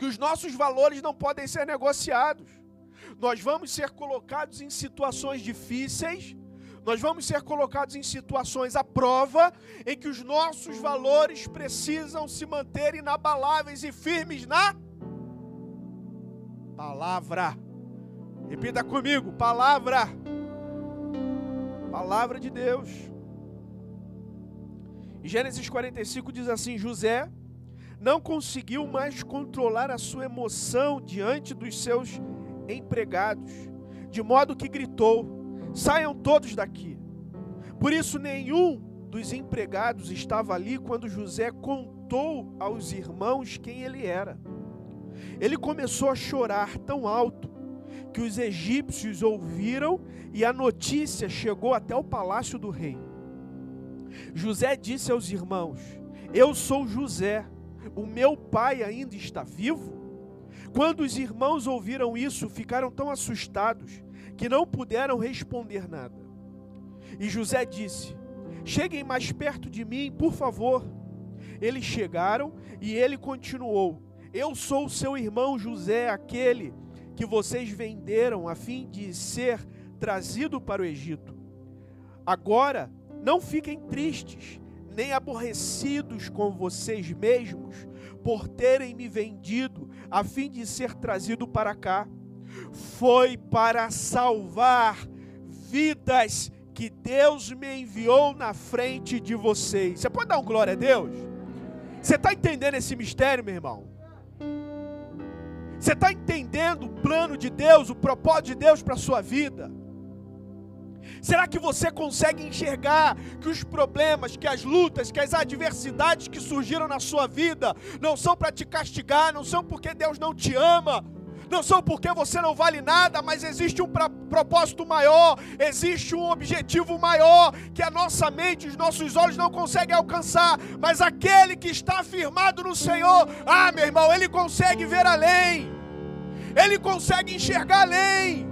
que os nossos valores não podem ser negociados. Nós vamos ser colocados em situações difíceis, nós vamos ser colocados em situações à prova, em que os nossos valores precisam se manter inabaláveis e firmes na palavra. Repita comigo: palavra. Palavra de Deus. Gênesis 45 diz assim: José não conseguiu mais controlar a sua emoção diante dos seus empregados, de modo que gritou: Saiam todos daqui. Por isso, nenhum dos empregados estava ali quando José contou aos irmãos quem ele era. Ele começou a chorar tão alto que os egípcios ouviram e a notícia chegou até o palácio do rei. José disse aos irmãos: Eu sou José, o meu pai ainda está vivo? Quando os irmãos ouviram isso, ficaram tão assustados que não puderam responder nada. E José disse: Cheguem mais perto de mim, por favor. Eles chegaram e ele continuou: Eu sou seu irmão José, aquele que vocês venderam a fim de ser trazido para o Egito. Agora, não fiquem tristes, nem aborrecidos com vocês mesmos por terem me vendido a fim de ser trazido para cá. Foi para salvar vidas que Deus me enviou na frente de vocês. Você pode dar um glória a Deus? Você está entendendo esse mistério, meu irmão? Você está entendendo o plano de Deus, o propósito de Deus para a sua vida? Será que você consegue enxergar que os problemas, que as lutas, que as adversidades que surgiram na sua vida não são para te castigar, não são porque Deus não te ama, não são porque você não vale nada, mas existe um propósito maior, existe um objetivo maior que a nossa mente, os nossos olhos não conseguem alcançar, mas aquele que está firmado no Senhor, ah, meu irmão, ele consegue ver além, ele consegue enxergar além.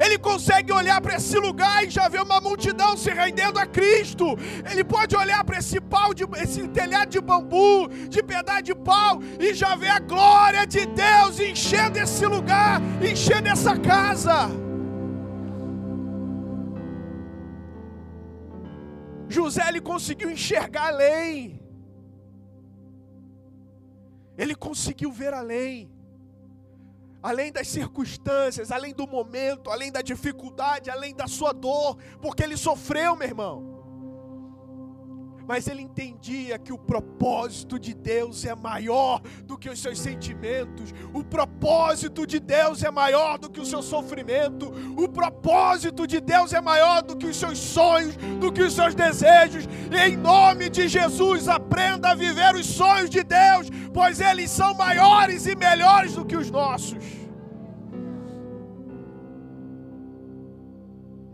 Ele consegue olhar para esse lugar e já ver uma multidão se rendendo a Cristo. Ele pode olhar para esse pau, de, esse telhado de bambu, de pedaço de pau, e já ver a glória de Deus enchendo esse lugar, enchendo essa casa. José ele conseguiu enxergar além. Ele conseguiu ver além além das circunstâncias, além do momento, além da dificuldade, além da sua dor, porque ele sofreu, meu irmão. Mas ele entendia que o propósito de Deus é maior do que os seus sentimentos, o propósito de Deus é maior do que o seu sofrimento, o propósito de Deus é maior do que os seus sonhos, do que os seus desejos. E em nome de Jesus, aprenda a viver os sonhos de Deus, pois eles são maiores e melhores do que os nossos.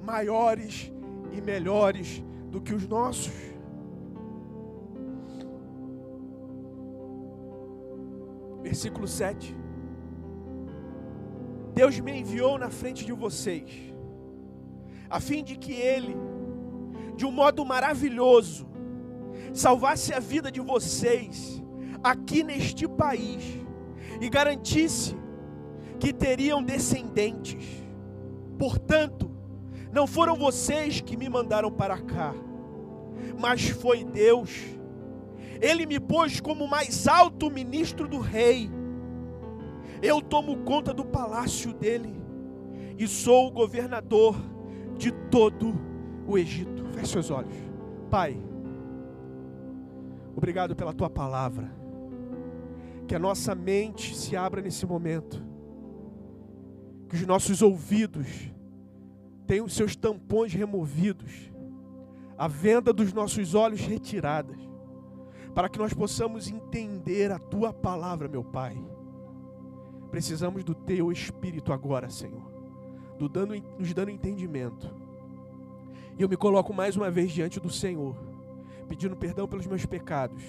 Maiores e melhores do que os nossos. Versículo 7. Deus me enviou na frente de vocês, a fim de que Ele, de um modo maravilhoso, salvasse a vida de vocês aqui neste país e garantisse que teriam descendentes. Portanto, não foram vocês que me mandaram para cá, mas foi Deus. Ele me pôs como mais alto ministro do rei. Eu tomo conta do palácio dele e sou o governador de todo o Egito. Feche seus olhos. Pai, obrigado pela tua palavra. Que a nossa mente se abra nesse momento. Que os nossos ouvidos tenham seus tampões removidos. A venda dos nossos olhos retiradas. Para que nós possamos entender a tua palavra, meu Pai. Precisamos do teu espírito agora, Senhor. Do dando, nos dando entendimento. E eu me coloco mais uma vez diante do Senhor, pedindo perdão pelos meus pecados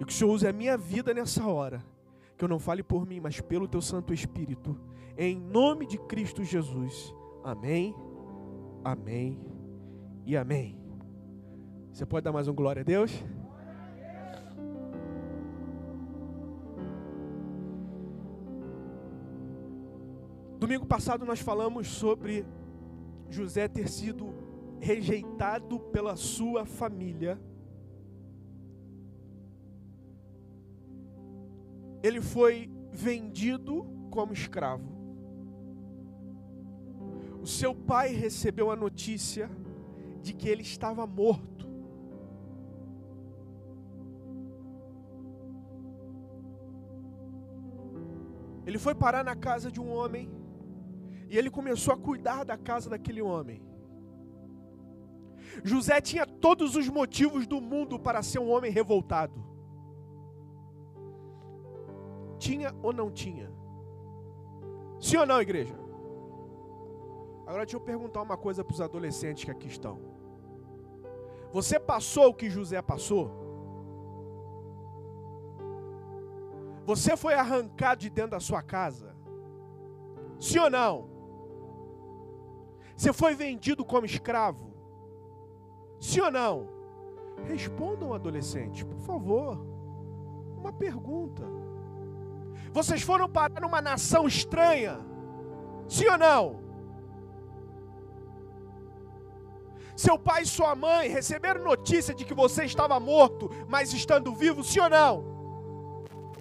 e que o Senhor use a minha vida nessa hora. Que eu não fale por mim, mas pelo teu Santo Espírito. Em nome de Cristo Jesus. Amém, amém e amém. Você pode dar mais um glória a Deus? Domingo passado nós falamos sobre José ter sido rejeitado pela sua família. Ele foi vendido como escravo. O seu pai recebeu a notícia de que ele estava morto. Ele foi parar na casa de um homem e ele começou a cuidar da casa daquele homem. José tinha todos os motivos do mundo para ser um homem revoltado. Tinha ou não tinha? Sim ou não, igreja? Agora deixa eu perguntar uma coisa para os adolescentes que aqui estão. Você passou o que José passou? Você foi arrancado de dentro da sua casa? Sim ou não? Você foi vendido como escravo? Sim ou não? Respondam, adolescentes, por favor. Uma pergunta. Vocês foram parar numa nação estranha? Sim ou não? Seu pai e sua mãe receberam notícia de que você estava morto, mas estando vivo, sim ou não?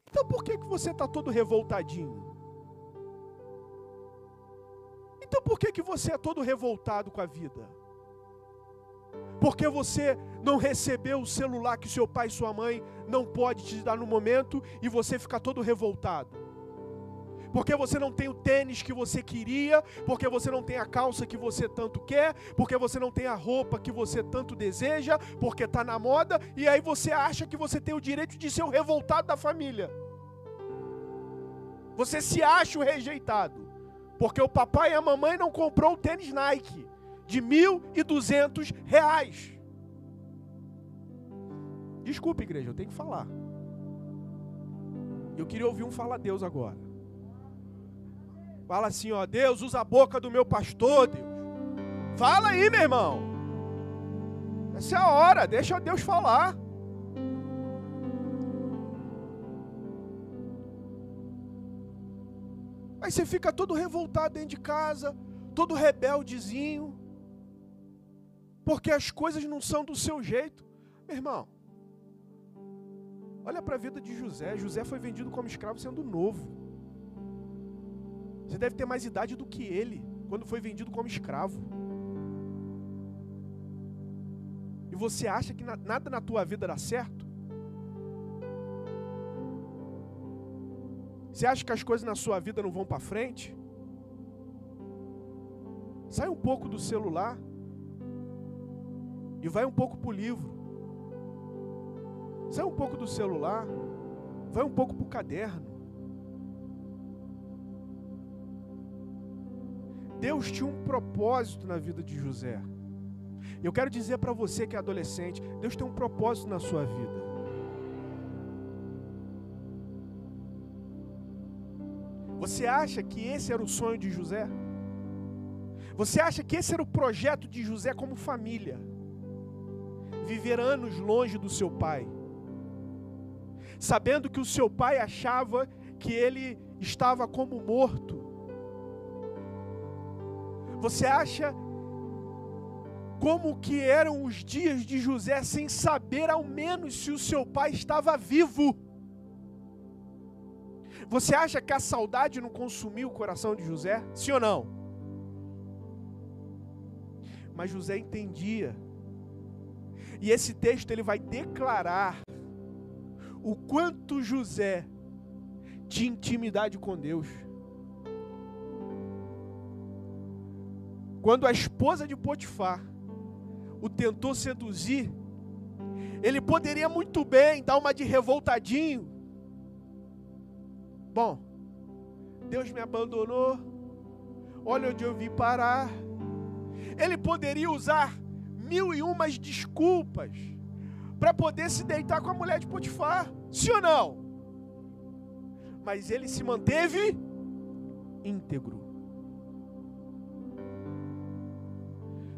Então por que, que você está todo revoltadinho? Então por que, que você é todo revoltado com a vida? Porque você não recebeu o celular que seu pai e sua mãe não pode te dar no momento e você fica todo revoltado. Porque você não tem o tênis que você queria, porque você não tem a calça que você tanto quer, porque você não tem a roupa que você tanto deseja, porque está na moda, e aí você acha que você tem o direito de ser o revoltado da família. Você se acha o rejeitado, porque o papai e a mamãe não comprou o tênis Nike de mil e duzentos reais. Desculpa, igreja, eu tenho que falar. Eu queria ouvir um fala Deus agora. Fala assim, ó, Deus, usa a boca do meu pastor, Deus. Fala aí, meu irmão. Essa é a hora, deixa Deus falar. Aí você fica todo revoltado dentro de casa, todo rebeldezinho porque as coisas não são do seu jeito. Meu irmão, olha para a vida de José. José foi vendido como escravo sendo novo. Você deve ter mais idade do que ele quando foi vendido como escravo. E você acha que nada na tua vida dá certo? Você acha que as coisas na sua vida não vão para frente? Sai um pouco do celular. E vai um pouco para o livro. Sai um pouco do celular. Vai um pouco para o caderno. Deus tinha um propósito na vida de José. Eu quero dizer para você que é adolescente, Deus tem um propósito na sua vida. Você acha que esse era o sonho de José? Você acha que esse era o projeto de José como família? viver anos longe do seu pai, sabendo que o seu pai achava que ele estava como morto. Você acha como que eram os dias de José sem saber ao menos se o seu pai estava vivo? Você acha que a saudade não consumiu o coração de José? Sim ou não? Mas José entendia e esse texto ele vai declarar o quanto José tinha intimidade com Deus. Quando a esposa de Potifar o tentou seduzir, ele poderia muito bem dar uma de revoltadinho. Bom, Deus me abandonou. Olha onde eu vim parar. Ele poderia usar mil e umas desculpas para poder se deitar com a mulher de Potifar. Sim ou não? Mas ele se manteve íntegro.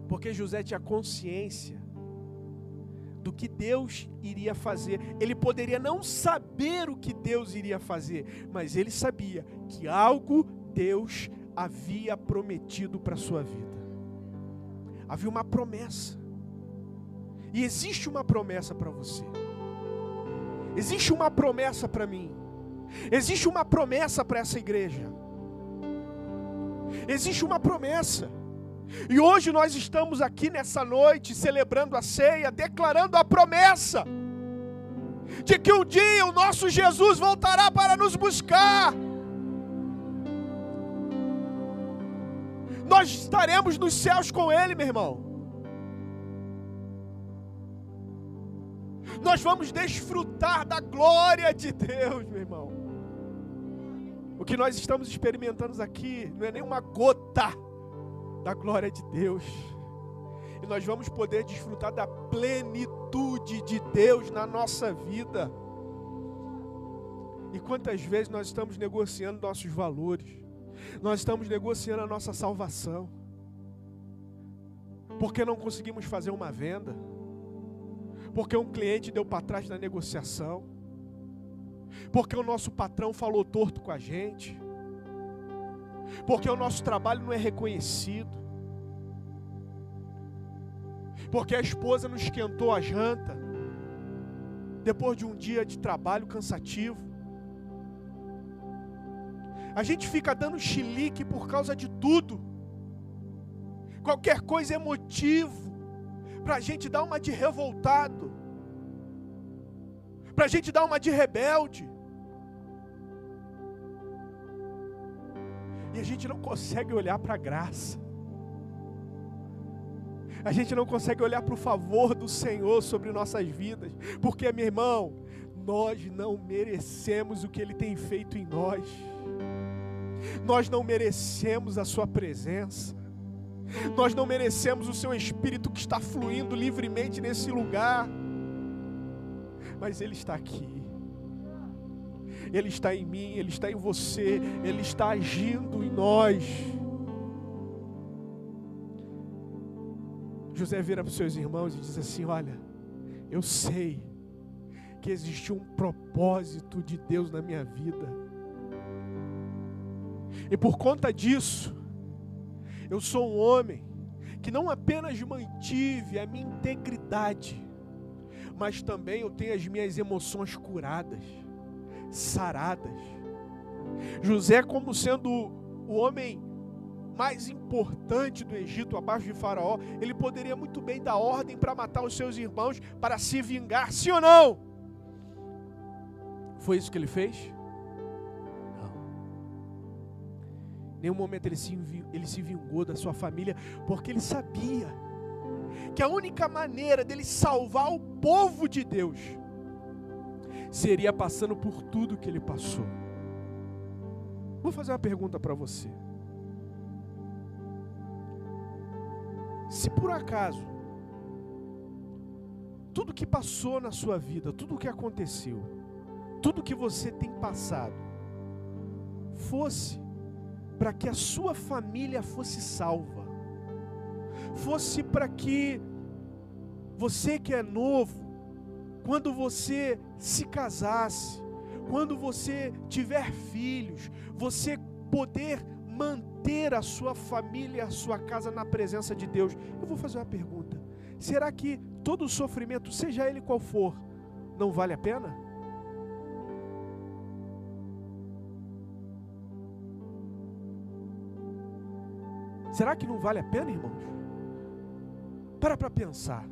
Porque José tinha consciência do que Deus iria fazer. Ele poderia não saber o que Deus iria fazer, mas ele sabia que algo Deus havia prometido para a sua vida. Havia uma promessa. E existe uma promessa para você. Existe uma promessa para mim. Existe uma promessa para essa igreja. Existe uma promessa. E hoje nós estamos aqui nessa noite celebrando a ceia, declarando a promessa de que um dia o nosso Jesus voltará para nos buscar. Nós estaremos nos céus com Ele, meu irmão. Nós vamos desfrutar da glória de Deus, meu irmão. O que nós estamos experimentando aqui não é nem uma gota da glória de Deus. E nós vamos poder desfrutar da plenitude de Deus na nossa vida. E quantas vezes nós estamos negociando nossos valores, nós estamos negociando a nossa salvação, porque não conseguimos fazer uma venda, porque um cliente deu para trás na negociação, porque o nosso patrão falou torto com a gente, porque o nosso trabalho não é reconhecido, porque a esposa não esquentou a janta, depois de um dia de trabalho cansativo. A gente fica dando chilique por causa de tudo, qualquer coisa é motivo para a gente dar uma de revoltado para a gente dar uma de rebelde. E a gente não consegue olhar para a graça. A gente não consegue olhar para o favor do Senhor sobre nossas vidas. Porque, meu irmão, nós não merecemos o que Ele tem feito em nós. Nós não merecemos a Sua presença. Nós não merecemos o Seu Espírito que está fluindo livremente nesse lugar mas Ele está aqui. Ele está em mim, Ele está em você, Ele está agindo em nós. José vira para os seus irmãos e diz assim: Olha, eu sei que existe um propósito de Deus na minha vida, e por conta disso, eu sou um homem que não apenas mantive a minha integridade, mas também eu tenho as minhas emoções curadas, saradas. José, como sendo o homem mais importante do Egito, abaixo de Faraó, ele poderia muito bem dar ordem para matar os seus irmãos, para se vingar, sim ou não? Foi isso que ele fez? Nenhum momento ele se, ele se vingou da sua família, porque ele sabia que a única maneira dele salvar o povo de Deus seria passando por tudo que ele passou. Vou fazer uma pergunta para você. Se por acaso tudo que passou na sua vida, tudo que aconteceu, tudo que você tem passado, fosse para que a sua família fosse salva, fosse para que você que é novo, quando você se casasse, quando você tiver filhos, você poder manter a sua família, a sua casa na presença de Deus. Eu vou fazer uma pergunta: será que todo sofrimento, seja ele qual for, não vale a pena? Será que não vale a pena, irmãos? Para para pensar.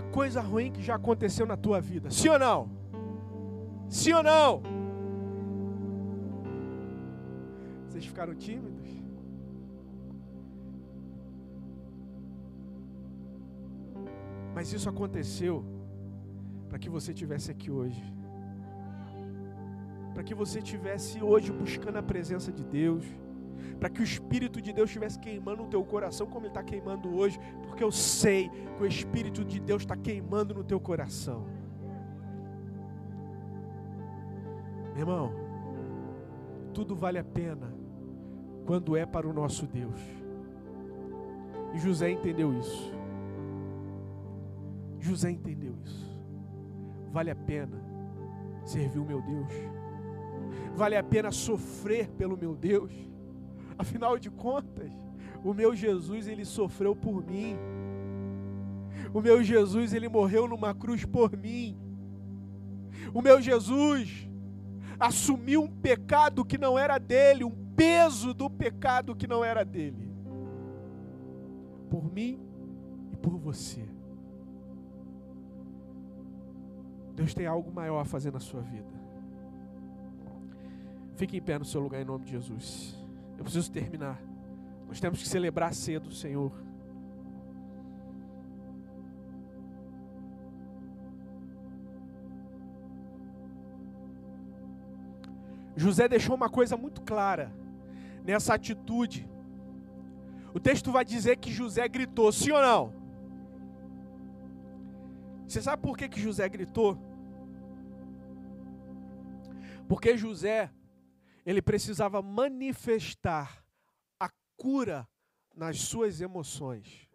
Coisa ruim que já aconteceu na tua vida, sim ou não? Sim ou não? Vocês ficaram tímidos? Mas isso aconteceu para que você estivesse aqui hoje. Para que você estivesse hoje buscando a presença de Deus para que o Espírito de Deus estivesse queimando no teu coração como ele está queimando hoje, porque eu sei que o Espírito de Deus está queimando no teu coração. Meu irmão, tudo vale a pena quando é para o nosso Deus. E José entendeu isso. José entendeu isso. Vale a pena servir o meu Deus. Vale a pena sofrer pelo meu Deus? Afinal de contas, o meu Jesus, ele sofreu por mim. O meu Jesus, ele morreu numa cruz por mim. O meu Jesus assumiu um pecado que não era dele, um peso do pecado que não era dele. Por mim e por você. Deus tem algo maior a fazer na sua vida. Fique em pé no seu lugar em nome de Jesus. Eu preciso terminar. Nós temos que celebrar cedo, Senhor. José deixou uma coisa muito clara nessa atitude. O texto vai dizer que José gritou, sim ou não? Você sabe por que, que José gritou? Porque José, ele precisava manifestar a cura nas suas emoções.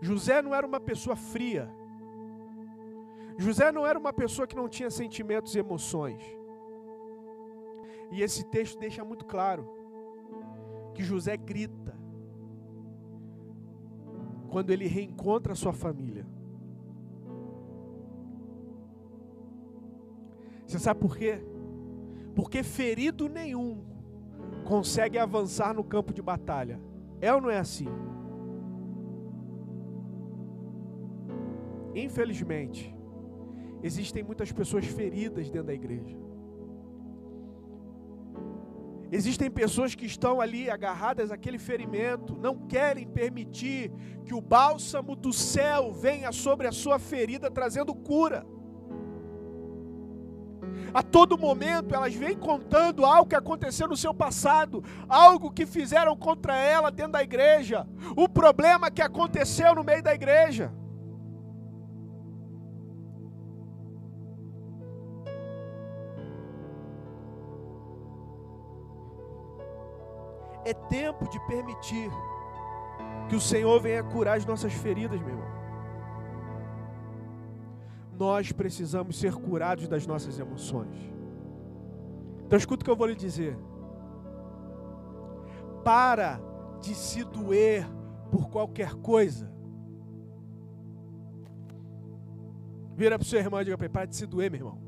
José não era uma pessoa fria. José não era uma pessoa que não tinha sentimentos e emoções. E esse texto deixa muito claro que José grita quando ele reencontra sua família. Você sabe por quê? Porque ferido nenhum consegue avançar no campo de batalha. É ou não é assim? Infelizmente, Existem muitas pessoas feridas dentro da igreja. Existem pessoas que estão ali agarradas àquele ferimento, não querem permitir que o bálsamo do céu venha sobre a sua ferida trazendo cura. A todo momento elas vêm contando algo que aconteceu no seu passado, algo que fizeram contra ela dentro da igreja, o problema que aconteceu no meio da igreja. É tempo de permitir que o Senhor venha curar as nossas feridas, meu irmão. Nós precisamos ser curados das nossas emoções. Então escuta o que eu vou lhe dizer. Para de se doer por qualquer coisa. Vira para o seu irmão e diga para ele, para de se doer, meu irmão.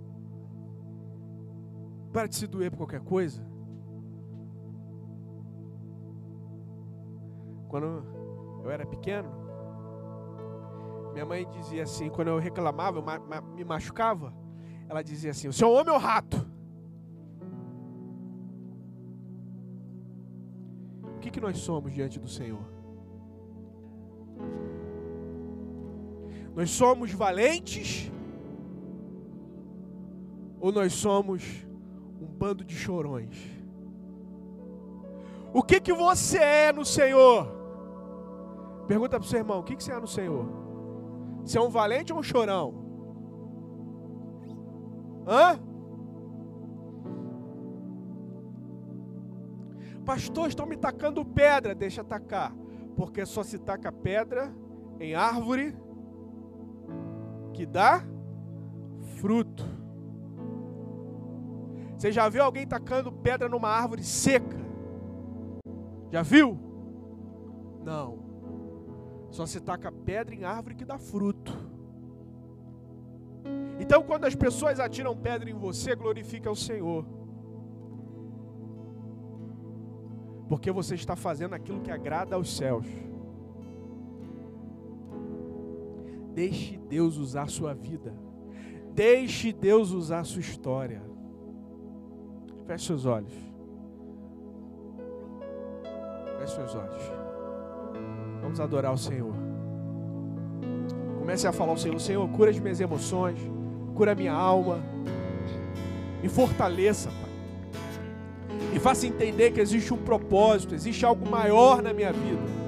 Para de se doer por qualquer coisa. Quando eu era pequeno, minha mãe dizia assim, quando eu reclamava, eu me machucava, ela dizia assim: "O senhor é homem ou rato?" O que, que nós somos diante do Senhor? Nós somos valentes ou nós somos um bando de chorões? O que que você é no Senhor? Pergunta para o seu irmão: o que, que você é no Senhor? Você é um valente ou um chorão? Hã? Pastor, estão me tacando pedra. Deixa atacar. Porque só se taca pedra em árvore que dá fruto. Você já viu alguém tacando pedra numa árvore seca? Já viu? Não. Só se taca pedra em árvore que dá fruto. Então, quando as pessoas atiram pedra em você, glorifica o Senhor. Porque você está fazendo aquilo que agrada aos céus. Deixe Deus usar sua vida. Deixe Deus usar sua história. Feche seus olhos. Feche seus olhos. Vamos adorar o Senhor. Comece a falar ao Senhor: Senhor, cura as minhas emoções, cura a minha alma, me fortaleça, Pai. Me faça entender que existe um propósito, existe algo maior na minha vida.